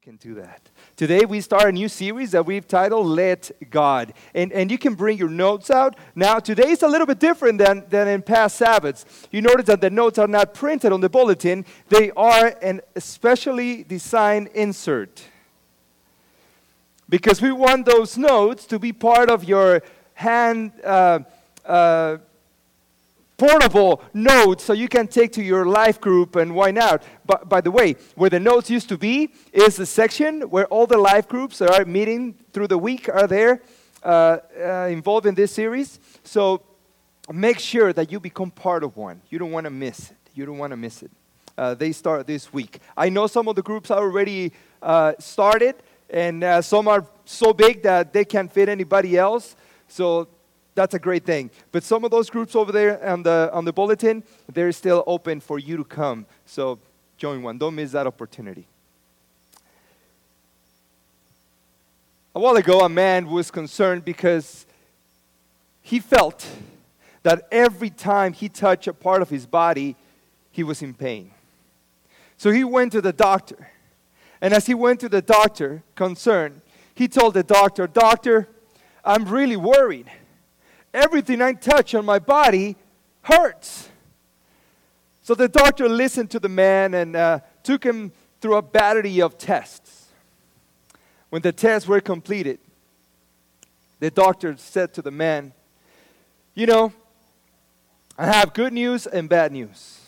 you can do that. Today, we start a new series that we've titled Let God. And, and you can bring your notes out. Now, today is a little bit different than, than in past Sabbaths. You notice that the notes are not printed on the bulletin, they are an especially designed insert. Because we want those notes to be part of your hand. Uh, uh, portable notes so you can take to your life group and why not. But by the way where the notes used to be is the section where all the life groups that are meeting through the week are there uh, uh, involved in this series. So make sure that you become part of one. You don't want to miss it. You don't want to miss it. Uh, they start this week. I know some of the groups are already uh, started and uh, some are so big that they can't fit anybody else. So that's a great thing. But some of those groups over there on the, on the bulletin, they're still open for you to come. So join one. Don't miss that opportunity. A while ago, a man was concerned because he felt that every time he touched a part of his body, he was in pain. So he went to the doctor. And as he went to the doctor, concerned, he told the doctor, Doctor, I'm really worried everything I touch on my body hurts. So the doctor listened to the man and uh, took him through a battery of tests. When the tests were completed, the doctor said to the man, You know, I have good news and bad news.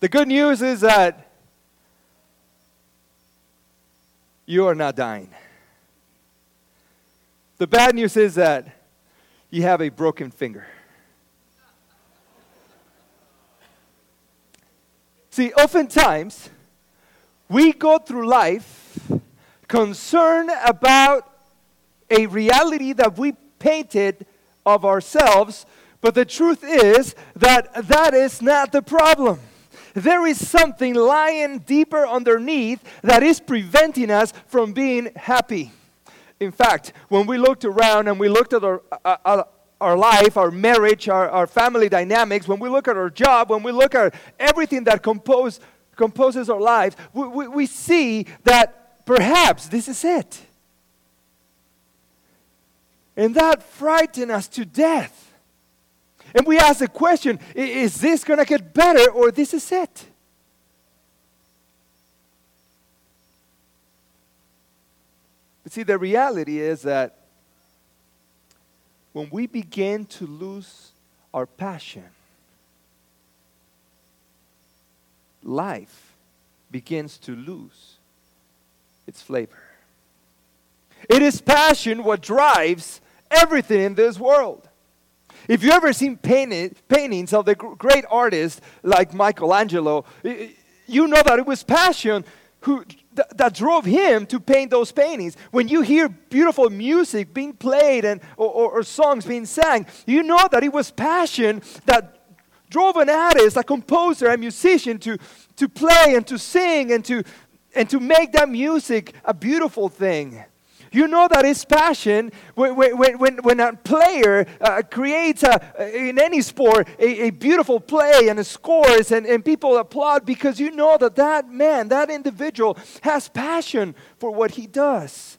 The good news is that you are not dying. The bad news is that you have a broken finger. See, oftentimes we go through life concerned about a reality that we painted of ourselves, but the truth is that that is not the problem. There is something lying deeper underneath that is preventing us from being happy. In fact, when we looked around and we looked at our, uh, uh, our life, our marriage, our, our family dynamics, when we look at our job, when we look at everything that compose, composes our lives, we, we, we see that perhaps this is it. And that frightened us to death. And we ask the question is this going to get better or this is it? But see, the reality is that when we begin to lose our passion, life begins to lose its flavor. It is passion what drives everything in this world. If you ever seen painted, paintings of the great artists like Michelangelo, you know that it was passion who th- that drove him to paint those paintings. When you hear beautiful music being played and, or, or, or songs being sang, you know that it was passion that drove an artist, a composer, a musician to, to play and to sing and to, and to make that music a beautiful thing. You know that it's passion when, when, when, when a player uh, creates, a, in any sport, a, a beautiful play and scores, and, and people applaud because you know that that man, that individual, has passion for what he does.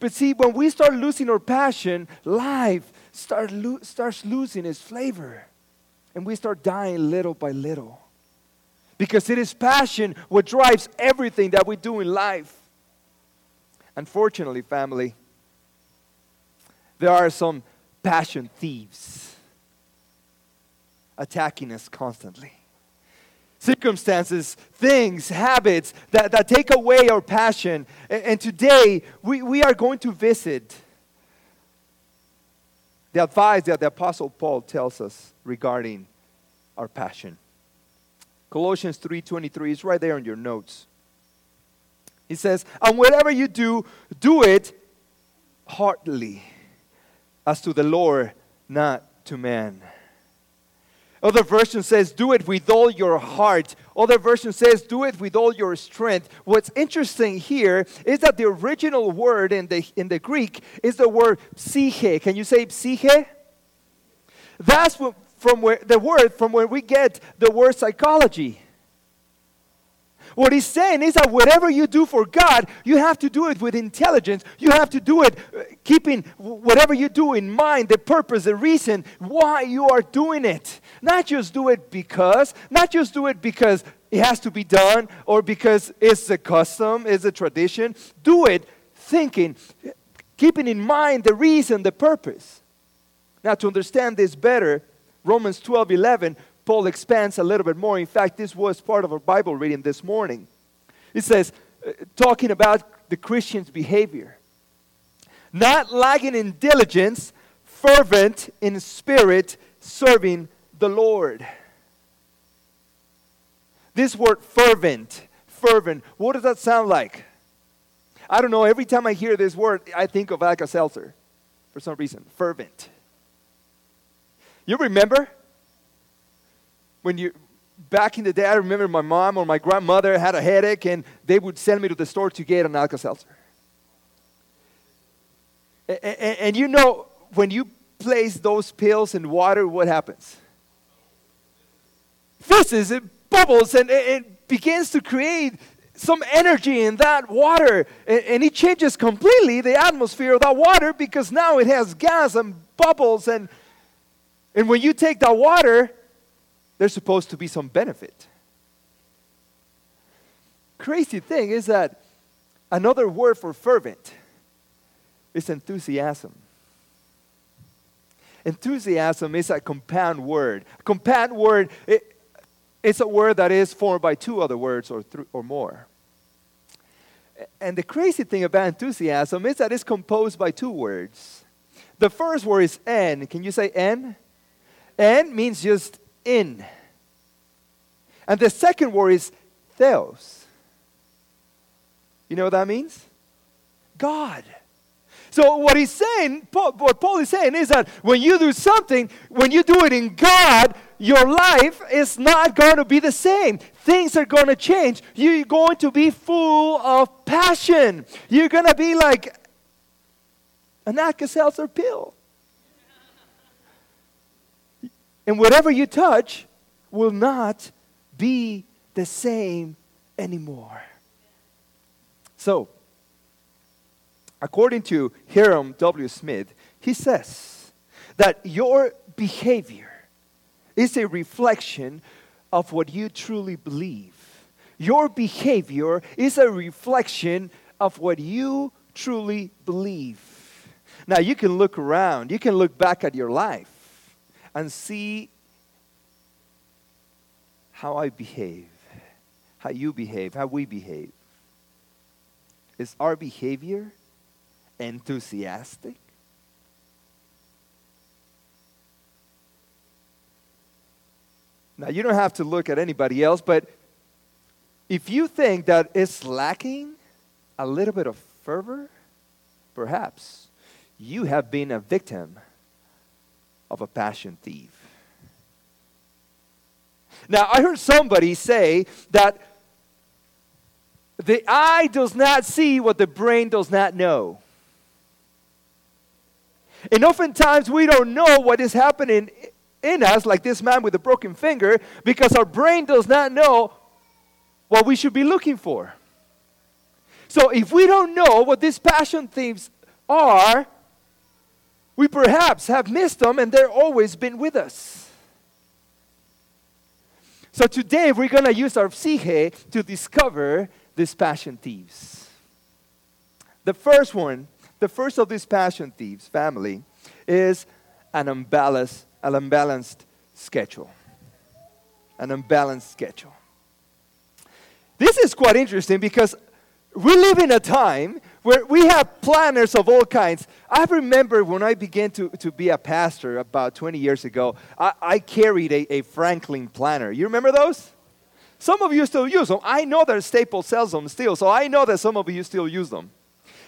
But see, when we start losing our passion, life start lo- starts losing its flavor. And we start dying little by little. Because it is passion what drives everything that we do in life. Unfortunately, family, there are some passion thieves attacking us constantly. Circumstances, things, habits that, that take away our passion. And, and today, we, we are going to visit the advice that the Apostle Paul tells us regarding our passion. Colossians 3:23 is right there in your notes. He says, And whatever you do, do it heartily, as to the Lord, not to man. Other version says, do it with all your heart. Other version says, do it with all your strength. What's interesting here is that the original word in the, in the Greek is the word psyche. Can you say psyche? That's from where the word from where we get the word psychology. What he's saying is that whatever you do for God, you have to do it with intelligence. You have to do it uh, keeping whatever you do in mind, the purpose, the reason why you are doing it. Not just do it because, not just do it because it has to be done or because it's a custom, it's a tradition. Do it thinking, keeping in mind the reason, the purpose. Now, to understand this better, Romans 12 11 Paul expands a little bit more. In fact, this was part of our Bible reading this morning. It says, uh, talking about the Christian's behavior, not lagging in diligence, fervent in spirit, serving the Lord. This word fervent, fervent, what does that sound like? I don't know. Every time I hear this word, I think of Alka Seltzer for some reason. Fervent. You remember when you back in the day, I remember my mom or my grandmother had a headache and they would send me to the store to get an Alka Seltzer. And, and, and, you know, when you place those pills in water, what happens? Fizzes, it bubbles, and it begins to create some energy in that water. And, and it changes completely the atmosphere of that water because now it has gas and bubbles. And, and when you take that water, there's supposed to be some benefit. Crazy thing is that another word for fervent is enthusiasm. Enthusiasm is a compound word. A compound word, it, it's a word that is formed by two other words or, th- or more. And the crazy thing about enthusiasm is that it's composed by two words. The first word is en. Can you say en? En means just in. And the second word is theos. You know what that means? God. So what he's saying, what Paul is saying is that when you do something, when you do it in God, your life is not going to be the same. Things are going to change. You're going to be full of passion. You're going to be like an Alka-Seltzer pill. And whatever you touch will not be the same anymore. So, according to Hyrum W. Smith, he says that your behavior is a reflection of what you truly believe. Your behavior is a reflection of what you truly believe. Now, you can look around, you can look back at your life and see how I behave, how you behave, how we behave. Is our behavior enthusiastic? Now, you don't have to look at anybody else, but if you think that it's lacking a little bit of fervor, perhaps you have been a victim of a passion thief. Now, I heard somebody say that the eye does not see what the brain does not know. And oftentimes we don't know what is happening in us, like this man with a broken finger, because our brain does not know what we should be looking for. So if we don't know what these passion thieves are, we perhaps have missed them and they've always been with us. So today we're going to use our psyche to discover these passion thieves. The first one, the first of these passion thieves, family, is an unbalanced, an unbalanced schedule. An unbalanced schedule. This is quite interesting because we live in a time where we have planners of all kinds. I remember when I began to, to be a pastor about 20 years ago, I, I carried a, a Franklin planner. You remember those? Some of you still use them. I know that Staples sells them still, so I know that some of you still use them.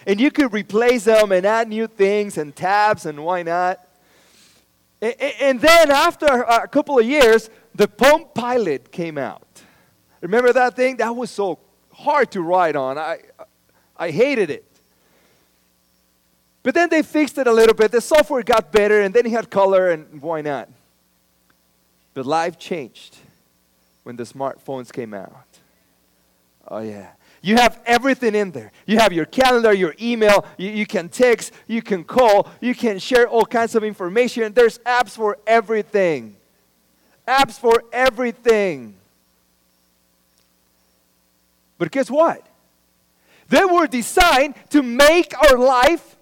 And you could replace them and add new things and tabs and why not. And, and then after a couple of years, the Palm Pilot came out. Remember that thing? That was so hard to write on. I, I hated it. But then they fixed it a little bit. The software got better, and then he had color, and why not? But life changed when the smartphones came out. Oh, yeah. You have everything in there. You have your calendar, your email, you, you can text, you can call, you can share all kinds of information. There's apps for everything. Apps for everything. But guess what? They were designed to make our life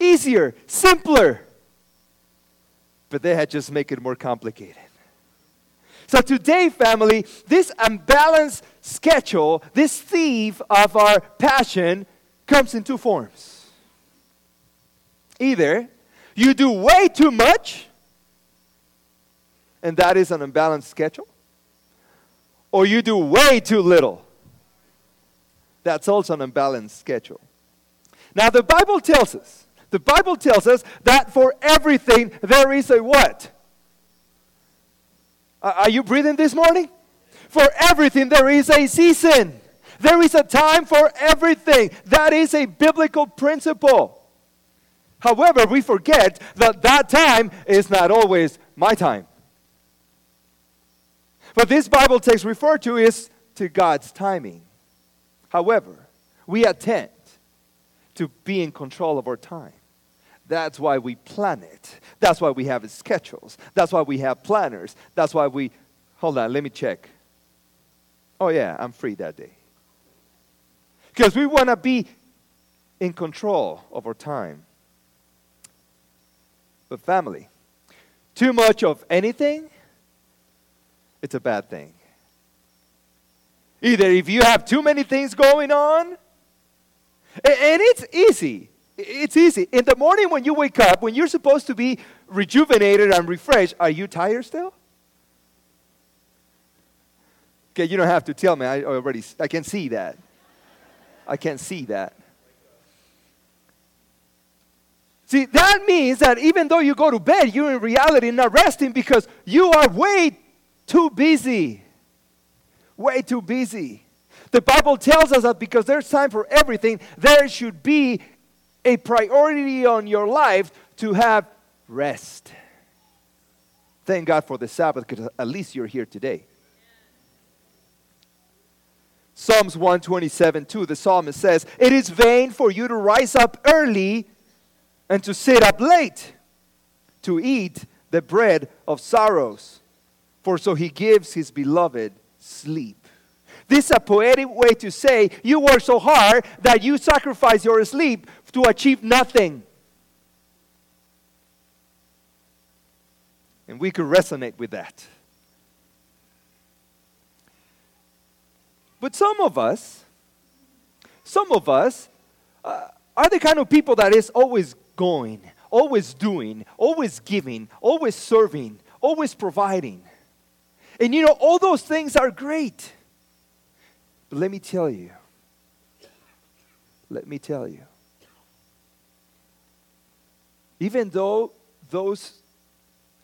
easier, simpler. But they had just make it more complicated. So today, family, this unbalanced schedule, this thief of our passion, comes in two forms. Either you do way too much, and that is an unbalanced schedule, or you do way too little. That's also an unbalanced schedule. Now, the Bible tells us, the Bible tells us that for everything there is a what? Are you breathing this morning? For everything, there is a season. There is a time for everything. That is a biblical principle. However, we forget that that time is not always my time. What this Bible text refer to is to God's timing. However, we attend to be in control of our time. That's why we plan it. That's why we have schedules. That's why we have planners. That's why we, hold on, let me check. Oh, yeah, I'm free that day. Because we want to be in control of our time. But, family, too much of anything, it's a bad thing. Either if you have too many things going on, and it's easy it's easy. In the morning when you wake up, when you're supposed to be rejuvenated and refreshed, are you tired still? Okay, you don't have to tell me. I already I can see that. I can see that. See, that means that even though you go to bed, you're in reality not resting because you are way too busy. Way too busy. The Bible tells us that because there's time for everything, there should be a priority on your life to have rest. Thank God for the Sabbath because at least you're here today. Psalms 127 2, the psalmist says, It is vain for you to rise up early and to sit up late to eat the bread of sorrows, for so he gives his beloved sleep. This is a poetic way to say you work so hard that you sacrifice your sleep to achieve nothing. And we could resonate with that. But some of us, some of us uh, are the kind of people that is always going, always doing, always giving, always serving, always providing. And you know, all those things are great. But let me tell you, let me tell you, even though those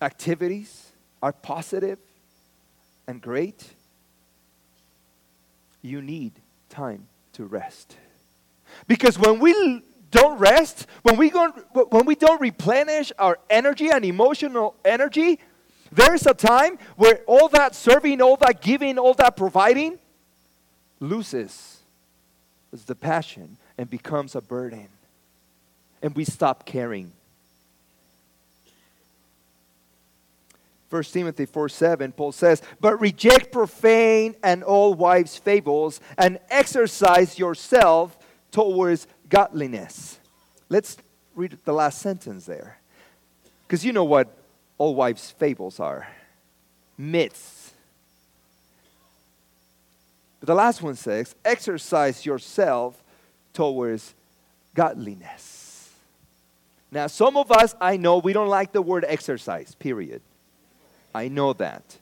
activities are positive and great, you need time to rest. Because when we don't rest, when we, go, when we don't replenish our energy and emotional energy, there's a time where all that serving, all that giving, all that providing loses the passion and becomes a burden. And we stop caring. 1 Timothy 4 7, Paul says, But reject profane and all wives' fables and exercise yourself towards godliness. Let's read the last sentence there. Because you know what all wives' fables are myths. But the last one says, Exercise yourself towards godliness. Now, some of us, I know, we don't like the word exercise, period. I know that.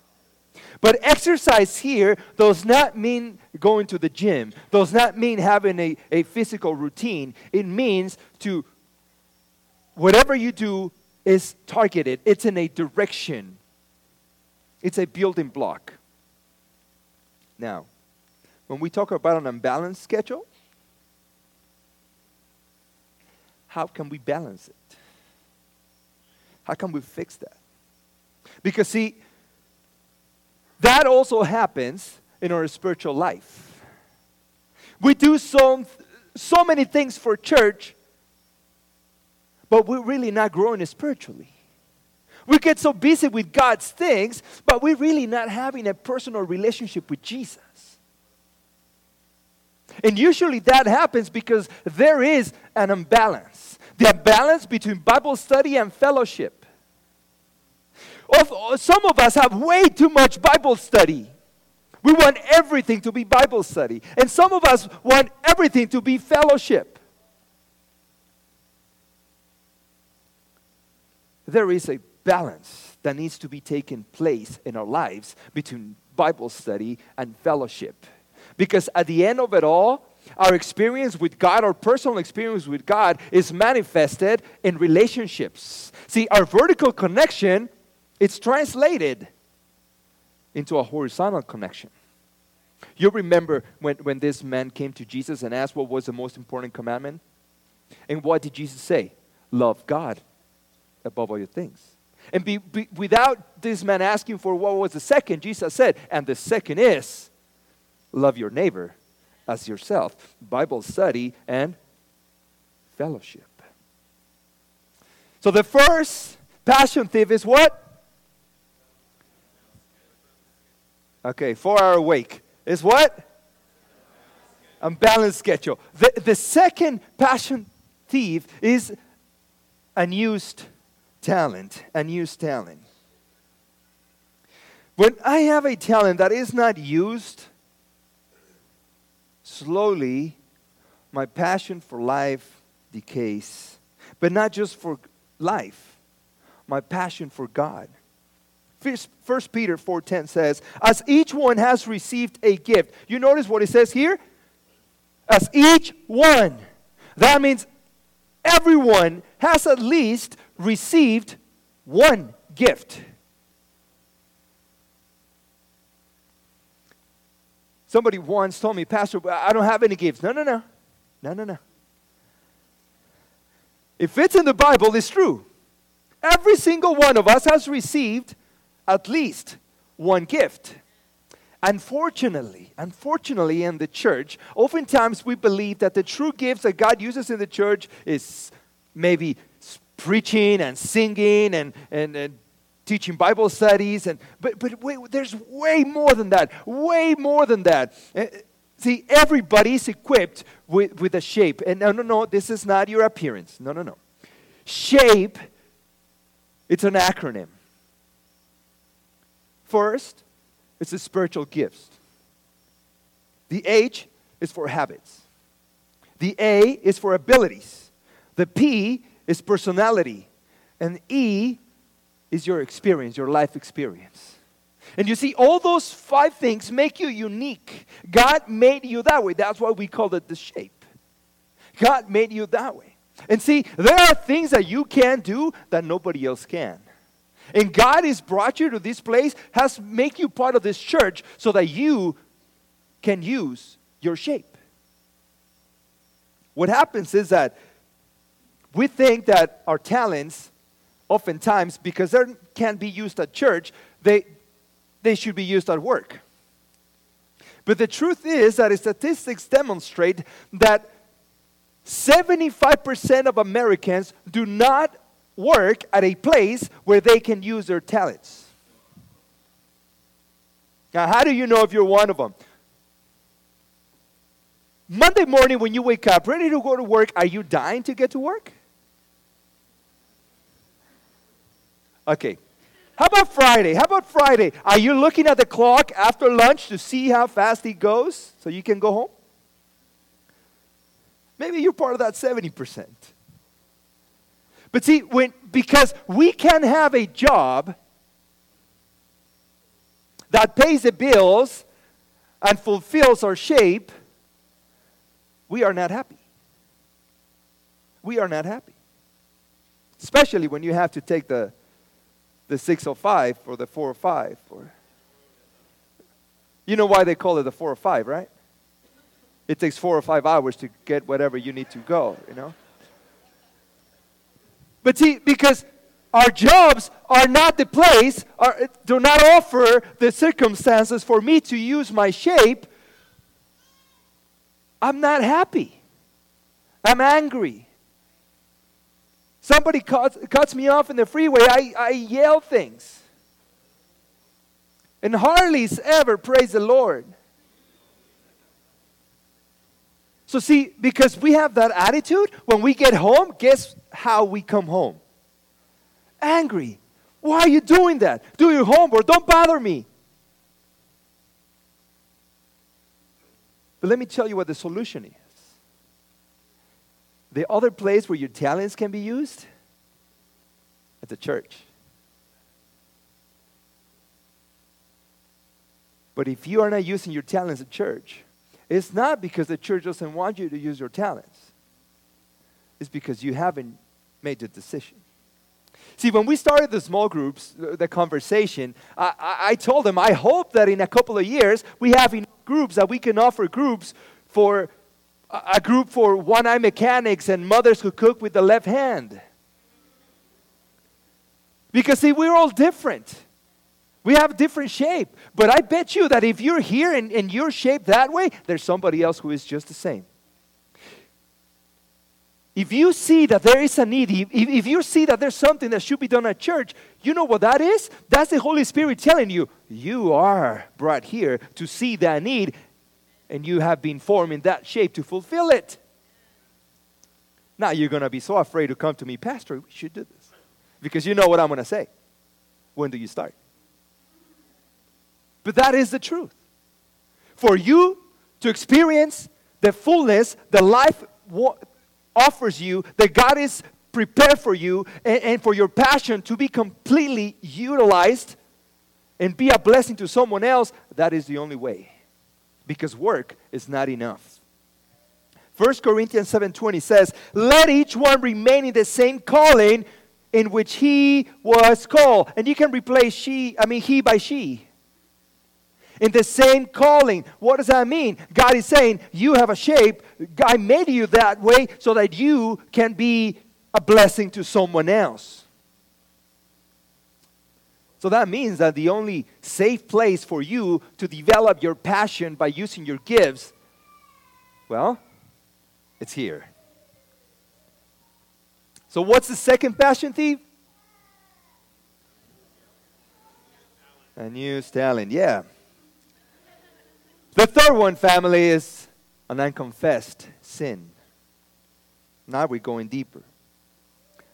But exercise here does not mean going to the gym, does not mean having a, a physical routine. It means to, whatever you do is targeted, it's in a direction, it's a building block. Now, when we talk about an unbalanced schedule, how can we balance it? How can we fix that? Because, see, that also happens in our spiritual life. We do so, so many things for church, but we're really not growing spiritually. We get so busy with God's things, but we're really not having a personal relationship with Jesus. And usually that happens because there is an imbalance the imbalance between Bible study and fellowship. Some of us have way too much Bible study. We want everything to be Bible study. And some of us want everything to be fellowship. There is a balance that needs to be taken place in our lives between Bible study and fellowship. Because at the end of it all, our experience with God, our personal experience with God, is manifested in relationships. See, our vertical connection, it's translated into a horizontal connection. You remember when, when this man came to Jesus and asked what was the most important commandment? And what did Jesus say? Love God above all your things. And be, be, without this man asking for what was the second, Jesus said, and the second is love your neighbor as yourself. Bible study and fellowship. So the first passion thief is what? Okay, four hour wake. Is what? Unbalanced schedule. The, the second passion thief is unused talent. Unused talent. When I have a talent that is not used, slowly my passion for life decays. But not just for life, my passion for God. First Peter 4:10 says, "As each one has received a gift." You notice what it says here? As each one. That means everyone has at least received one gift. Somebody once told me, Pastor, I don't have any gifts. No, no, no. No, no, no. If it's in the Bible, it's true. Every single one of us has received at least one gift. Unfortunately, unfortunately, in the church, oftentimes we believe that the true gifts that God uses in the church is maybe preaching and singing and, and, and teaching Bible studies, and but but wait, there's way more than that. Way more than that. Uh, see, everybody's equipped with, with a shape. And no, no, no, this is not your appearance. No, no, no. Shape, it's an acronym. First, it's the spiritual gifts. The H is for habits. The A is for abilities. The P is personality. And E is your experience, your life experience. And you see, all those five things make you unique. God made you that way. That's why we call it the shape. God made you that way. And see, there are things that you can do that nobody else can. And God has brought you to this place, has make you part of this church so that you can use your shape. What happens is that we think that our talents oftentimes, because they can't be used at church, they, they should be used at work. But the truth is that statistics demonstrate that 75% of Americans do not work at a place where they can use their talents. Now, how do you know if you're one of them? Monday morning, when you wake up, ready to go to work, are you dying to get to work? Okay. How about Friday? How about Friday? Are you looking at the clock after lunch to see how fast it goes so you can go home? Maybe you're part of that 70%. But see, when, because we can have a job that pays the bills and fulfills our shape, we are not happy. We are not happy. Especially when you have to take the the 605 or the 405 or you know why they call it the 405 right it takes four or five hours to get whatever you need to go you know but see because our jobs are not the place are, do not offer the circumstances for me to use my shape I'm not happy. I'm angry. Somebody cuts, cuts me off in the freeway, I, I yell things. And hardly ever praise the Lord. So, see, because we have that attitude, when we get home, guess how we come home? Angry. Why are you doing that? Do your homework. Don't bother me. But let me tell you what the solution is. The other place where your talents can be used at the church. But if you are not using your talents at church, it's not because the church doesn't want you to use your talents. It's because you haven't made the decision. See, when we started the small groups, the conversation, I, I, told them I hope that in a couple of years we have enough groups that we can offer groups for a group for one eye mechanics and mothers who cook with the left hand. Because, see, we're all different. We have different shape. But I bet you that if you're here and, and you're shaped that way, there's somebody else who is just the same. If you see that there is a need, if, if you see that there's something that should be done at church, you know what that is? That's the Holy Spirit telling you, you are brought here to see that need, and you have been formed in that shape to fulfill it. Now you're going to be so afraid to come to me, Pastor, we should do this. Because you know what I'm going to say. When do you start? But that is the truth. For you to experience the fullness, the life offers you, that God is prepared for you, and, and for your passion to be completely utilized and be a blessing to someone else, that is the only way. Because work is not enough. 1 Corinthians 7:20 says, "Let each one remain in the same calling in which he was called." And you can replace she, I mean he by she in the same calling. What does that mean? God is saying, You have a shape. I made you that way so that you can be a blessing to someone else. So that means that the only safe place for you to develop your passion by using your gifts, well, it's here. So, what's the second passion thief? A new stallion, yeah. The third one, family, is an unconfessed sin. Now we're going deeper.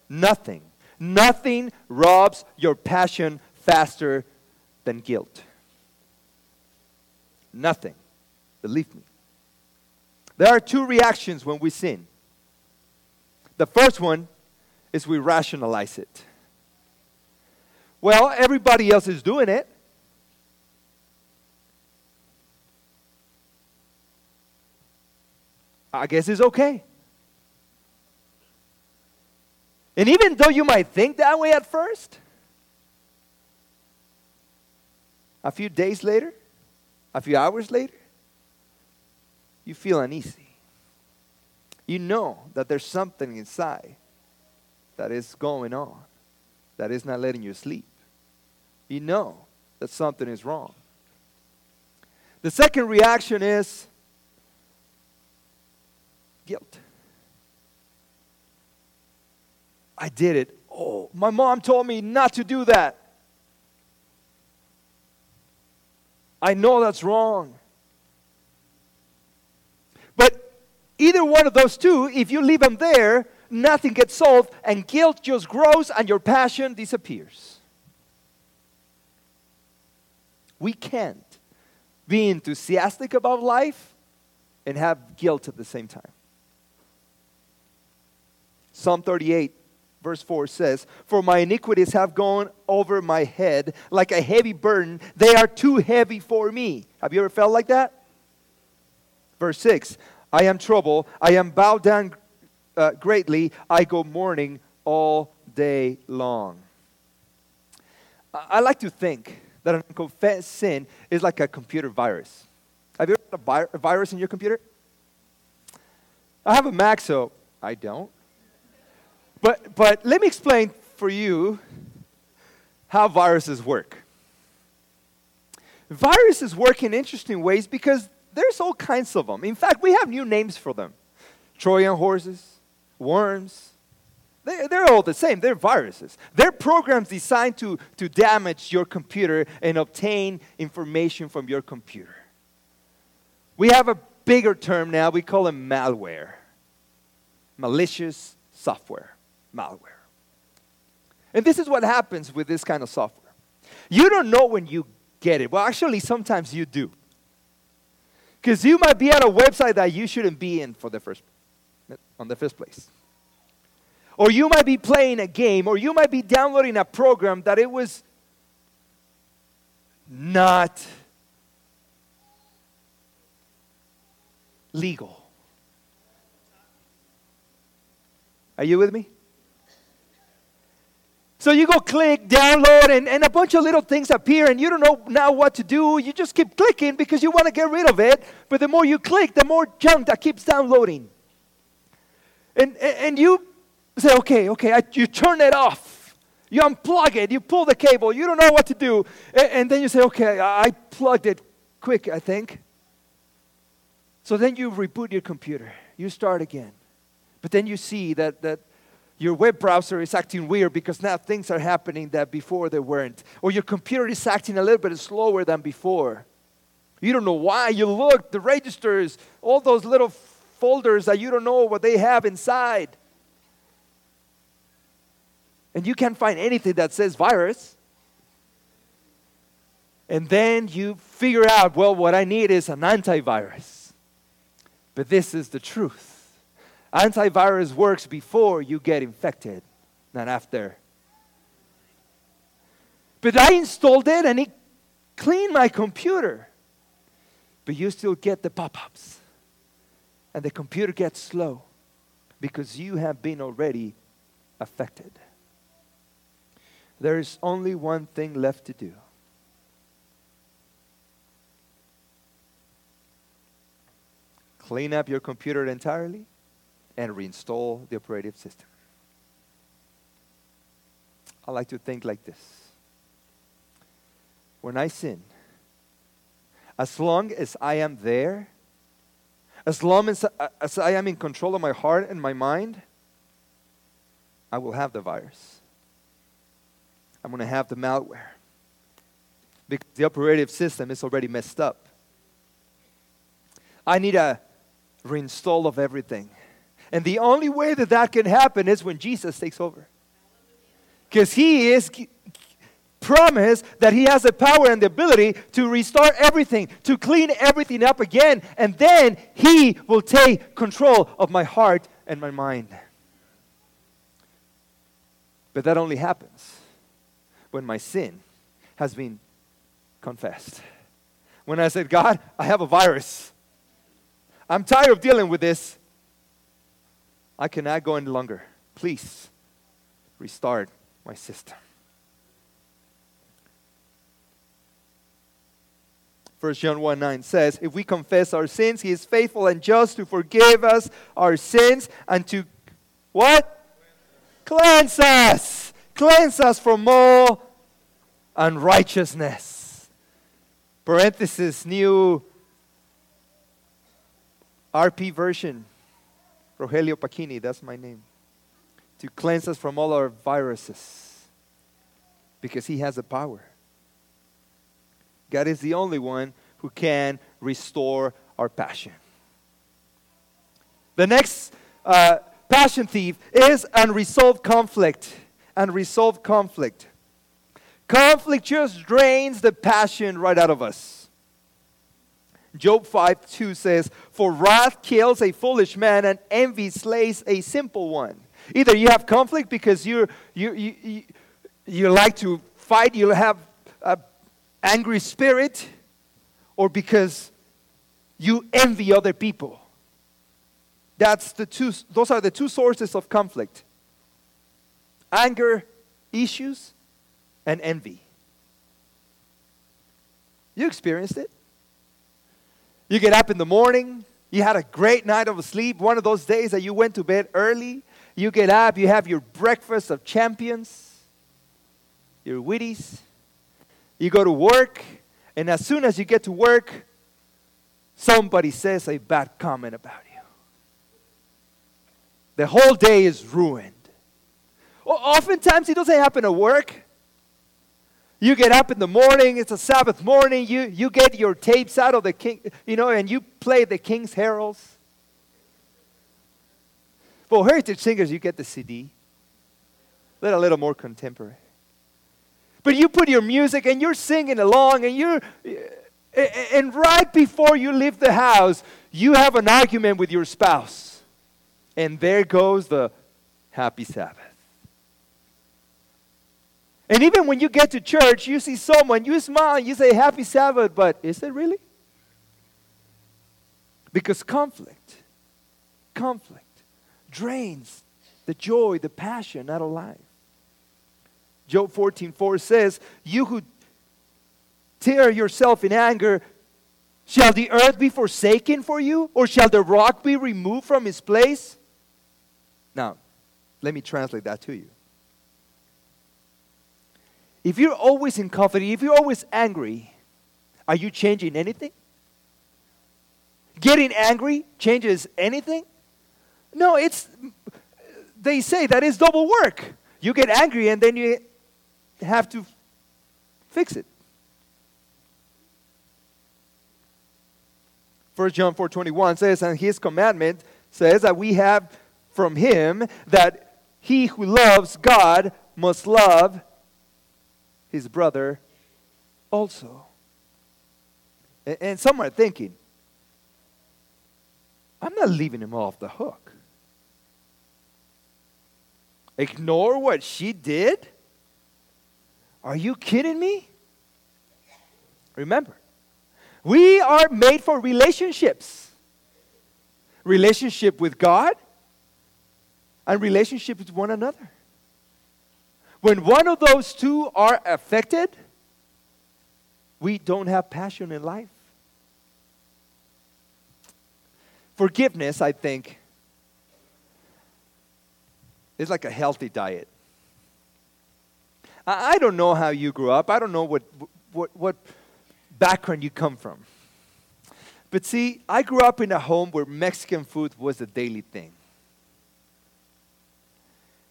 Nothing, nothing robs your passion faster than guilt. Nothing. Believe me. There are two reactions when we sin. The first one is we rationalize it. Well, everybody else is doing it. I guess it's okay. And even though you might think that way at first, a few days later, a few hours later, you feel uneasy. You know that there's something inside that is going on, that is not letting you sleep. You know that something is wrong. The second reaction is guilt. I did it. Oh, my mom told me not to do that. I know that's wrong. But either one of those two, if you leave them there, nothing gets solved, and guilt just grows and your passion disappears. We can't be enthusiastic about life and have guilt at the same time. Psalm 38, verse 4 says, For my iniquities have gone over my head like a heavy burden. They are too heavy for me. Have you ever felt like that? Verse 6 I am troubled. I am bowed down uh, greatly. I go mourning all day long. I, like to think that an unconfessed sin is like a computer virus. Have you ever had a virus in your computer? I have a Mac, so I don't. But, but let me explain for you how viruses work. Viruses work in interesting ways because there's all kinds of them. In fact, we have new names for them Trojan horses, worms. They, they're all the same. They're viruses. They're programs designed to, to damage your computer and obtain information from your computer. We have a bigger term now. We call them malware malicious software, malware. And this is what happens with this kind of software. You don't know when you get it. Well, actually, sometimes you do. Because you might be on a website that you shouldn't be in for the first, on the first place. Or you might be playing a game, or you might be downloading a program that it was not legal. Are you with me? So you go click, download, and, and a bunch of little things appear, and you don't know now what to do. You just keep clicking because you want to get rid of it. But the more you click, the more junk that keeps downloading. And, and you say, okay, okay, I, you turn it off. You unplug it, you pull the cable, you don't know what to do. And, and then you say, okay, I, I plugged it quick, I think. So then you reboot your computer, you start again. But then you see that, that your web browser is acting weird because now things are happening that before they weren't. Or your computer is acting a little bit slower than before. You don't know why. You look, the registers, all those little folders that you don't know what they have inside. And you can't find anything that says virus. And then you figure out, well, what I need is an antivirus. But this is the truth Antivirus works before you get infected, not after. But I installed it and it cleaned my computer. But you still get the pop ups. And the computer gets slow because you have been already affected. There is only one thing left to do. Clean up your computer entirely and reinstall the operative system. I like to think like this. When I sin, as long as I am there, as long as, uh, as I am in control of my heart and my mind, I will have the virus. I'm going to have the malware. Because the operative system is already messed up. I need a reinstall of everything. And the only way that that can happen is when Jesus takes over. Because he is promised that he has the power and the ability to restore everything, to clean everything up again, and then he will take control of my heart and my mind. But that only happens when my sin has been confessed. When I said, God, I have a virus. I'm tired of dealing with this. I cannot go any longer. Please restart my system. 1 John 1 9 says, If we confess our sins, he is faithful and just to forgive us our sins and to what? Cleanse us. Cleanse us from all unrighteousness. Parenthesis, new RP version. Rogelio Paquini, that's my name, to cleanse us from all our viruses because He has the power. God is the only one who can restore our passion. The next uh, passion thief is unresolved conflict. Unresolved conflict. Conflict just drains the passion right out of us. Job 5 2 says, For wrath kills a foolish man, and envy slays a simple one. Either you have conflict because you're, you, you, you, you like to fight, you have an angry spirit, or because you envy other people. That's the two, those are the two sources of conflict anger issues and envy. You experienced it? You get up in the morning, you had a great night of sleep, one of those days that you went to bed early. You get up, you have your breakfast of champions, your Wheaties. You go to work, and as soon as you get to work, somebody says a bad comment about you. The whole day is ruined. Oftentimes it doesn't happen at work. You get up in the morning, it's a Sabbath morning, you, you get your tapes out of the king, you know, and you play the King's Heralds. For Heritage Singers, you get the CD. They're a little more contemporary. But you put your music and you're singing along, and you're, and right before you leave the house, you have an argument with your spouse. And there goes the happy Sabbath. And even when you get to church, you see someone, you smile you say, Happy Sabbath, but is it really? Because conflict, conflict drains the joy, the passion out of life. Job 14 4 says, You who tear yourself in anger, shall the earth be forsaken for you, or shall the rock be removed from its place? Now, let me translate that to you. If you're always in conflict, if you're always angry, are you changing anything? Getting angry changes anything? No, it's, they say that is double work. You get angry and then you have to fix it. 1 John 4:21 says and his commandment says that we have from him that he who loves God must love his brother also. And, some are thinking, I'm not leaving him off the hook. Ignore what she did? Are you kidding me? Remember, we are made for relationships relationship with God and relationship with one another. When one of those two are affected, we don't have passion in life. Forgiveness, I think, is like a healthy diet. I don't know how you grew up. I don't know what, what, what background you come from. But see, I grew up in a home where Mexican food was a daily thing.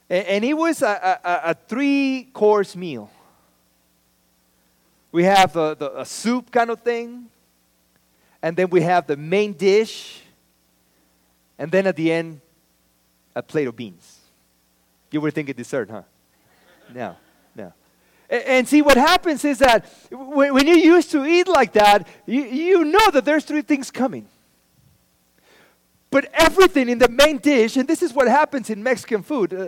And, and it was a, a, a three course meal. We have the, the, a soup kind of thing, and then we have the main dish, and then at the end, a plate of beans. You were thinking dessert, huh? No, no. And, see, what happens is that when, you're used to eat like that, you, you know that there's three things coming. But everything in the main dish, and this is what happens in Mexican food. Uh,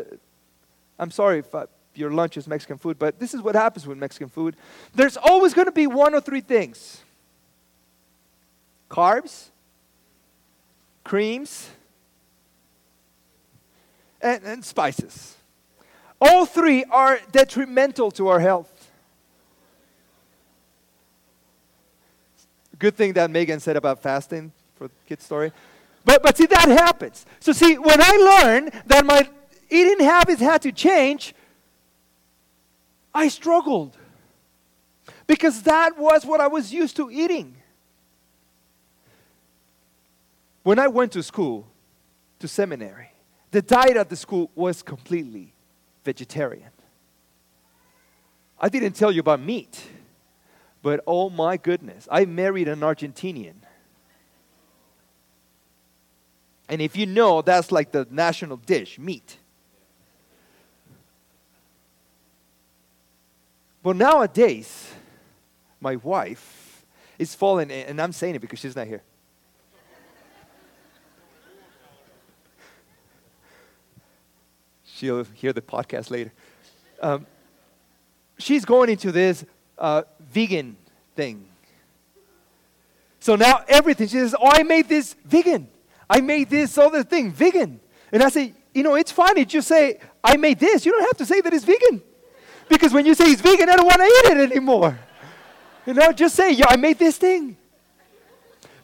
I'm sorry if uh, your lunch is Mexican food, but this is what happens with Mexican food. There's always going to be one or three things carbs, creams, and, and spices. All three are detrimental to our health. Good thing that Megan said about fasting for the kid's story. But, but see, that happens. So, see, when I learned that my eating habits had to change, I struggled. Because that was what I was used to eating. When I went to school, to seminary, the diet at the school was completely vegetarian. I didn't tell you about meat, but oh my goodness, I married an Argentinian. And if you know, that's like the national dish meat. But nowadays, my wife is falling, and I'm saying it because she's not here. She'll hear the podcast later. Um, she's going into this uh, vegan thing. So now everything, she says, Oh, I made this vegan. I made this other thing vegan. And I say, You know, it's fine. You just say, I made this. You don't have to say that it's vegan. Because when you say it's vegan, I don't want to eat it anymore. You know, just say, yeah, I made this thing.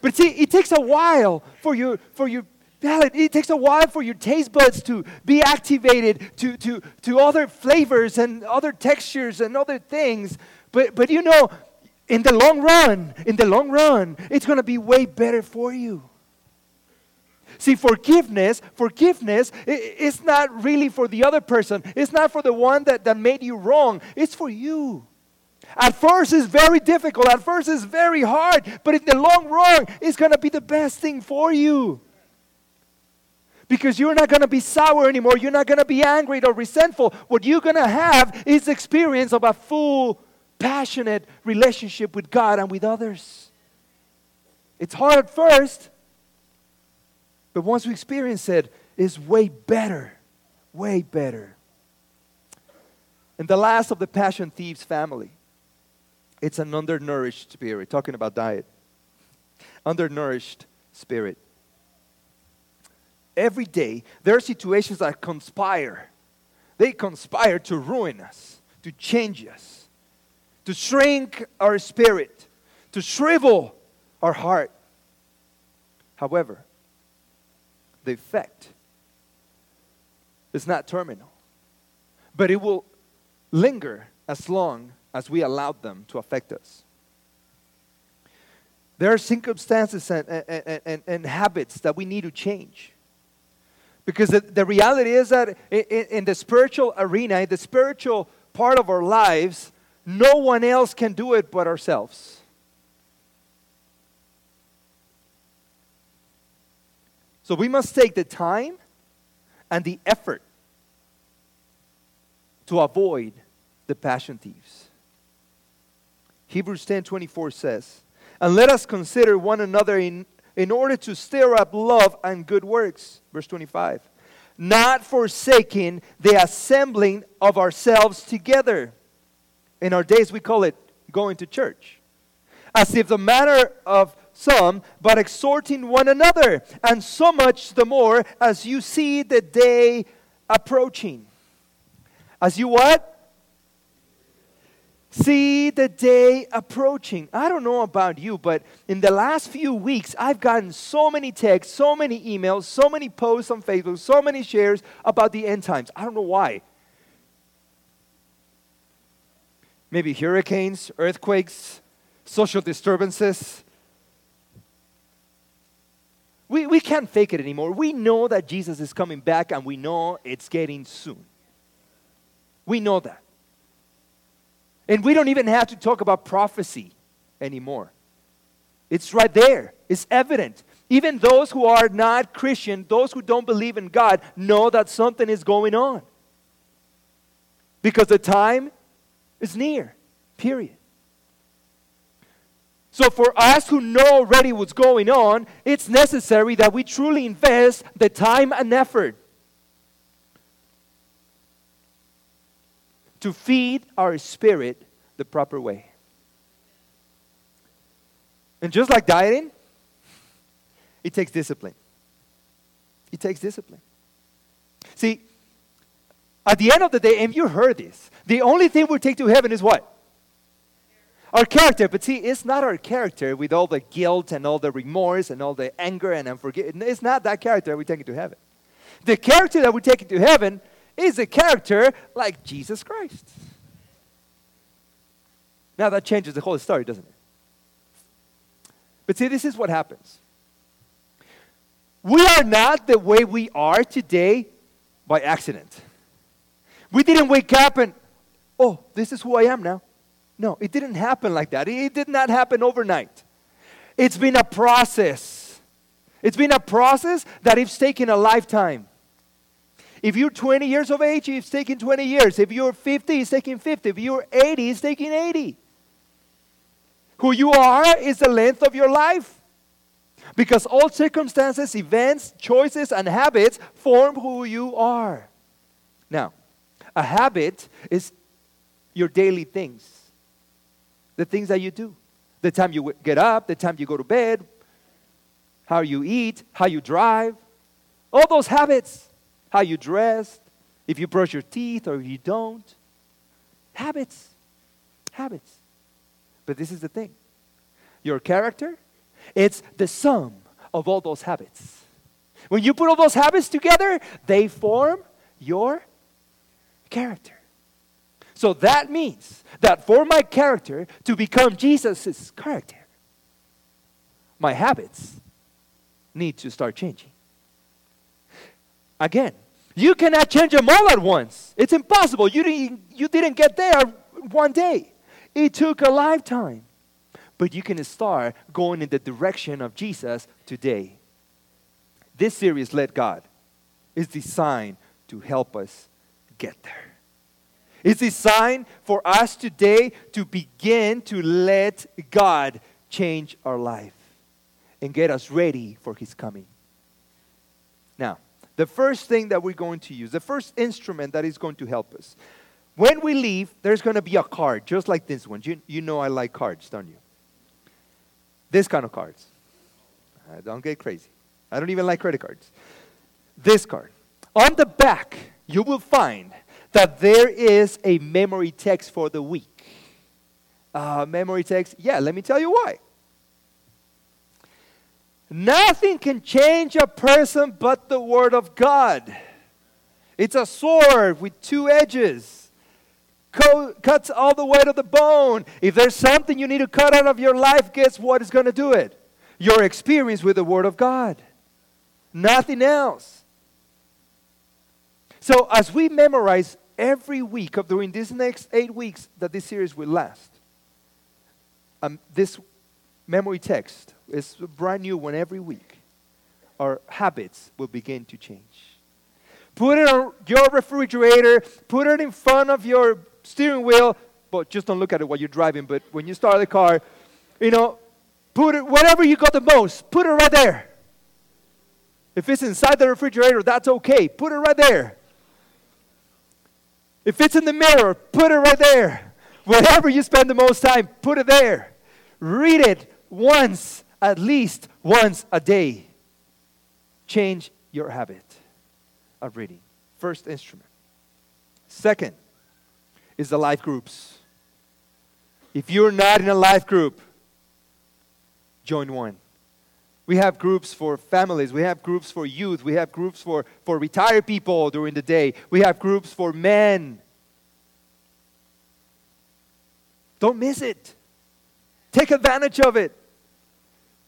But see, it takes a while for your for your palate. It takes a while for your taste buds to be activated to, to, to other flavors and other textures and other things. But but you know, in the long run, in the long run, it's going to be way better for you. See, forgiveness, forgiveness is not really for the other person. It's not for the one that, that made you wrong. It's for you. At first, it's very difficult. At first, it's very hard. But in the long run, it's going to be the best thing for you. Because you're not going to be sour anymore. You're not going to be angry or resentful. What you're going to have is the experience of a full passionate relationship with God and with others. It's hard at first, but once we experience it, it's way better. Way better. And the last of the passion thieves family, it's an undernourished spirit. Talking about diet. Undernourished spirit. Every day, there are situations that conspire. They conspire to ruin us, to change us to shrink our spirit, to shrivel our heart. However, the effect is not terminal, but it will linger as long as we allow them to affect us. There are circumstances and, and, and, and habits that we need to change. Because the, the reality is that in, in the spiritual arena, in the spiritual part of our lives, no one else can do it but ourselves. So we must take the time and the effort to avoid the passion thieves. Hebrews 10:24 says, "And let us consider one another in, in order to stir up love and good works." Verse 25. Not forsaking the assembling of ourselves together in our days, we call it going to church. As if the manner of some, but exhorting one another, and so much the more as you see the day approaching. As you what? See the day approaching. I don't know about you, but in the last few weeks, I've gotten so many texts, so many emails, so many posts on Facebook, so many shares about the end times. I don't know why. maybe hurricanes, earthquakes, social disturbances. We, we can't fake it anymore. We know that Jesus is coming back and we know it's getting soon. We know that. And we don't even have to talk about prophecy anymore. It's right there, it's evident. Even those who are not Christian, those who don't believe in God, know that something is going on. Because the time is near, period. So, for us who know already what's going on, it's necessary that we truly invest the time and effort to feed our spirit the proper way. And just like dieting, it takes discipline. It takes discipline. See, at the end of the day, and you heard this, the only thing we take to heaven is what? Our character. But see, it's not our character with all the guilt and all the remorse and all the anger and unforgiveness. It's not that character we take to heaven. The character that we take to heaven is a character like Jesus Christ. Now that changes the whole story, doesn't it? But see, this is what happens. We are not the way we are today by accident. We didn't wake up and, oh, this is who I am now. No, it didn't happen like that. It did not happen overnight. It's been a process. It's been a process that it's taken a lifetime. If you're 20 years of age, it's taking 20 years. If you're 50, it's taking 50. If you're 80, it's taking 80. Who you are is the length of your life. Because all circumstances, events, choices, and habits form who you are. Now, a habit is your daily things, the things that you do. The time you get up, the time you go to bed, how you eat, how you drive, all those habits, how you dress, if you brush your teeth or you don't. Habits. Habits. But this is the thing your character, it's the sum of all those habits. When you put all those habits together, they form your character. So that means that for my character to become Jesus' character, my habits need to start changing. Again, you cannot change them all at once. It's impossible. You didn't, you didn't get there one day, it took a lifetime. But you can start going in the direction of Jesus today. This series, Let God, is designed to help us get there. It's a sign for us today to begin to let God change our life and get us ready for His coming. Now, the first thing that we're going to use, the first instrument that is going to help us, when we leave, there's going to be a card, just like this one. You, you know I like cards, don't you? This kind of cards. I don't get crazy. I don't even like credit cards. This card. On the back, you will find that there is a memory text for the week. Uh, memory text, yeah, let me tell you why. Nothing can change a person but the Word of God. It's a sword with two edges, Co- cuts all the way to the bone. If there's something you need to cut out of your life, guess what is going to do it? Your experience with the Word of God. Nothing else. So, as we memorize every week of during these next eight weeks that this series will last, um, this memory text is a brand new one every week. Our habits will begin to change. Put it on your refrigerator, put it in front of your steering wheel, but just don't look at it while you're driving. But when you start the car, you know, put it whatever you got the most, put it right there. If it's inside the refrigerator, that's okay. Put it right there. If it's in the mirror, put it right there. Wherever you spend the most time, put it there. Read it once, at least once a day. Change your habit of reading. First instrument. Second is the life groups. If you're not in a life group, join one. We have groups for families. We have groups for youth. We have groups for, for retired people during the day. We have groups for men. Don't miss it. Take advantage of it.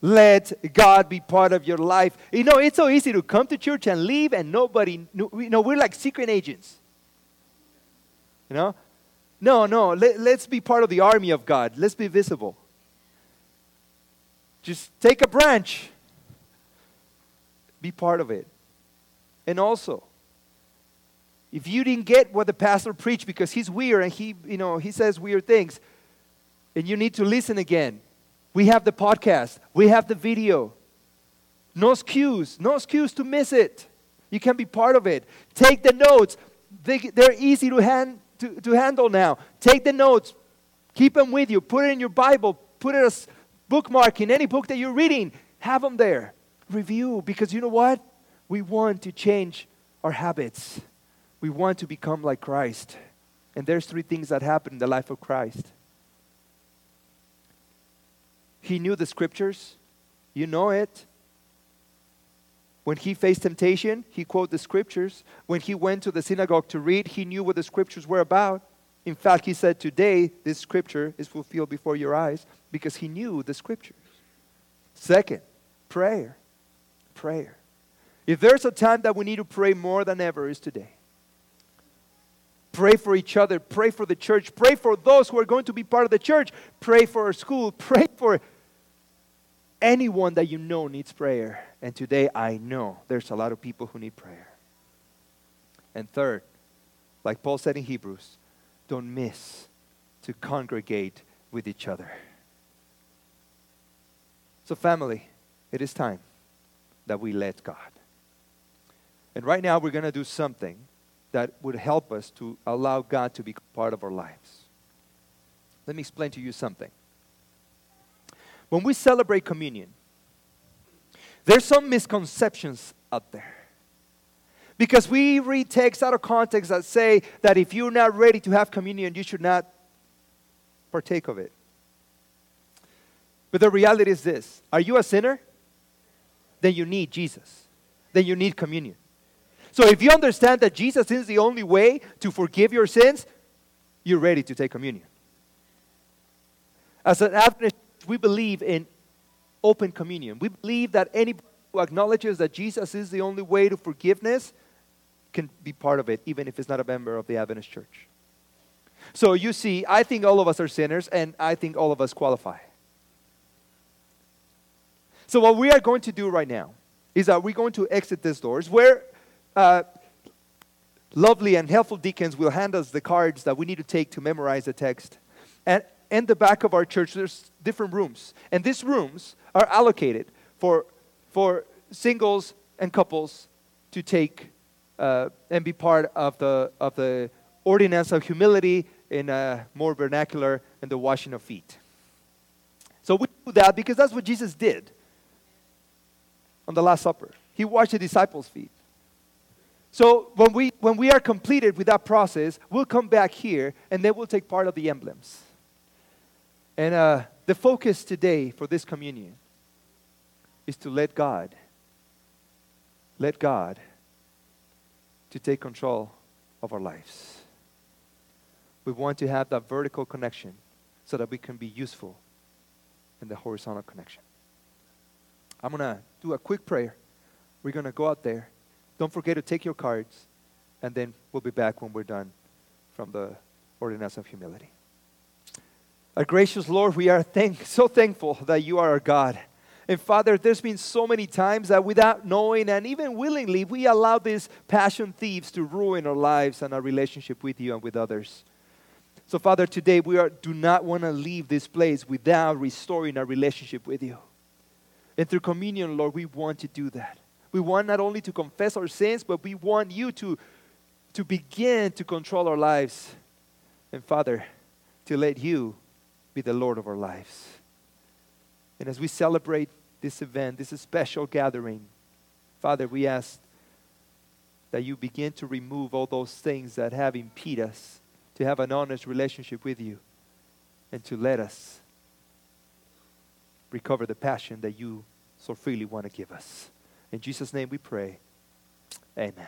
Let God be part of your life. You know, it's so easy to come to church and leave and nobody, you know, we're like secret agents. You know? No, no, let, let's be part of the army of God. Let's be visible. Just take a branch, be part of it. And also, if you didn't get what the pastor preached because he's weird and he, you know, he says weird things, and you need to listen again. We have the podcast, we have the video. No excuse, no excuse to miss it. You can be part of it. Take the notes. They, they're easy to, hand, to, to handle now. Take the notes, keep them with you, put it in your Bible, put it as bookmark in any book that you're reading, have them there. Review, because you know what? We want to change our habits. We want to become like Christ. And there's three things that happen in the life of Christ. He knew the scriptures. You know it. When he faced temptation, he quoted the scriptures. When he went to the synagogue to read, he knew what the scriptures were about. In fact, he said, Today, this scripture is fulfilled before your eyes because he knew the scriptures. Second, prayer. Prayer. If there's a time that we need to pray more than ever, is today. Pray for each other, pray for the church, pray for those who are going to be part of the church, pray for our school, pray for anyone that you know needs prayer. And today I know there's a lot of people who need prayer. And third, like Paul said in Hebrews, don't miss to congregate with each other. So, family, it is time that we let God. And right now, we're going to do something that would help us to allow God to be part of our lives. Let me explain to you something. When we celebrate communion, there's some misconceptions out there. Because we read texts out of context that say that if you're not ready to have communion, you should not partake of it. But the reality is this Are you a sinner? Then you need Jesus. Then you need communion. So if you understand that Jesus is the only way to forgive your sins, you're ready to take communion. As an Adventist, we believe in open communion. We believe that anybody who acknowledges that Jesus is the only way to forgiveness can be part of it, even if it's not a member of the Adventist church. So you see, I think all of us are sinners, and I think all of us qualify. So what we are going to do right now is that we're going to exit these doors where uh, lovely and helpful deacons will hand us the cards that we need to take to memorize the text. And in the back of our church, there's different rooms. And these rooms are allocated for, for singles and couples to take uh, and be part of the, of the ordinance of humility in a more vernacular in the washing of feet. So we do that because that's what Jesus did on the Last Supper. He washed the disciples' feet. So when we, when we are completed with that process, we'll come back here and then we'll take part of the emblems. And uh, the focus today for this communion is to let God, let God to take control of our lives. We want to have that vertical connection so that we can be useful in the horizontal connection. I'm going to do a quick prayer. We're going to go out there. Don't forget to take your cards, and then we'll be back when we're done from the ordinance of humility. Our gracious Lord, we are thank- so thankful that you are our God. And Father, there's been so many times that without knowing and even willingly, we allow these passion thieves to ruin our lives and our relationship with you and with others. So, Father, today we are, do not want to leave this place without restoring our relationship with you. And through communion, Lord, we want to do that. We want not only to confess our sins, but we want you to, to begin to control our lives. And, Father, to let you be the Lord of our lives. And as we celebrate this event, this special gathering, Father, we ask that you begin to remove all those things that have impeded us to have an honest relationship with you and to let us recover the passion that you so freely want to give us. In Jesus' name we pray. Amen.